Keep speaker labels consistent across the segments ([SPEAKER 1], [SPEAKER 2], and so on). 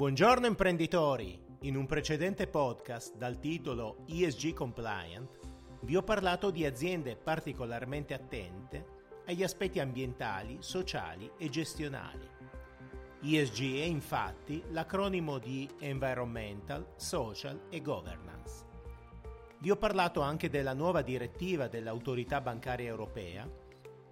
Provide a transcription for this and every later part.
[SPEAKER 1] Buongiorno imprenditori! In un precedente podcast dal titolo ESG Compliant vi ho parlato di aziende particolarmente attente agli aspetti ambientali, sociali e gestionali. ESG è infatti l'acronimo di Environmental, Social e Governance. Vi ho parlato anche della nuova direttiva dell'autorità bancaria europea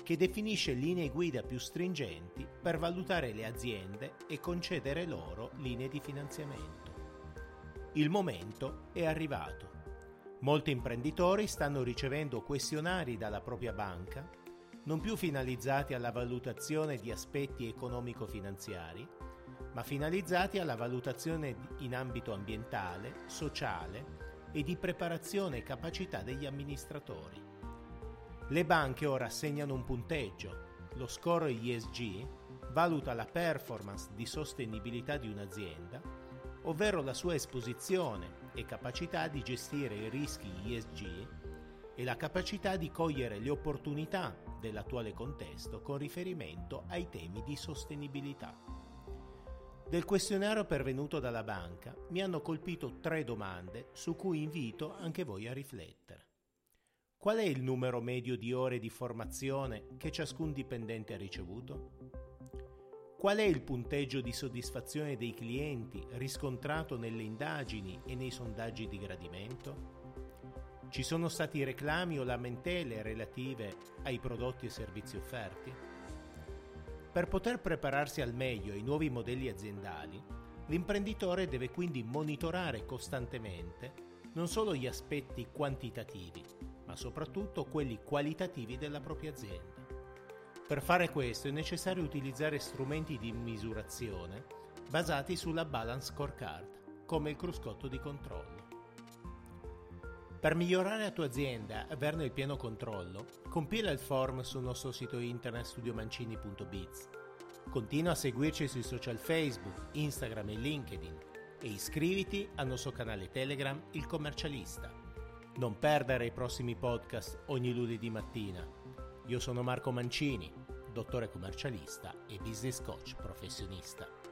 [SPEAKER 1] che definisce linee guida più stringenti per valutare le aziende e concedere loro linee di finanziamento. Il momento è arrivato. Molti imprenditori stanno ricevendo questionari dalla propria banca, non più finalizzati alla valutazione di aspetti economico-finanziari, ma finalizzati alla valutazione in ambito ambientale, sociale e di preparazione e capacità degli amministratori. Le banche ora assegnano un punteggio. Lo score ESG valuta la performance di sostenibilità di un'azienda, ovvero la sua esposizione e capacità di gestire i rischi ESG e la capacità di cogliere le opportunità dell'attuale contesto con riferimento ai temi di sostenibilità. Del questionario pervenuto dalla banca mi hanno colpito tre domande su cui invito anche voi a riflettere. Qual è il numero medio di ore di formazione che ciascun dipendente ha ricevuto? Qual è il punteggio di soddisfazione dei clienti riscontrato nelle indagini e nei sondaggi di gradimento? Ci sono stati reclami o lamentele relative ai prodotti e servizi offerti? Per poter prepararsi al meglio ai nuovi modelli aziendali, l'imprenditore deve quindi monitorare costantemente non solo gli aspetti quantitativi, ma soprattutto quelli qualitativi della propria azienda. Per fare questo è necessario utilizzare strumenti di misurazione basati sulla Balance Scorecard, come il cruscotto di controllo. Per migliorare la tua azienda e averne il pieno controllo, compila il form sul nostro sito internet studiomancini.biz. Continua a seguirci sui social Facebook, Instagram e LinkedIn e iscriviti al nostro canale Telegram Il Commercialista non perdere i prossimi podcast ogni lunedì mattina. Io sono Marco Mancini, dottore commercialista e business coach professionista.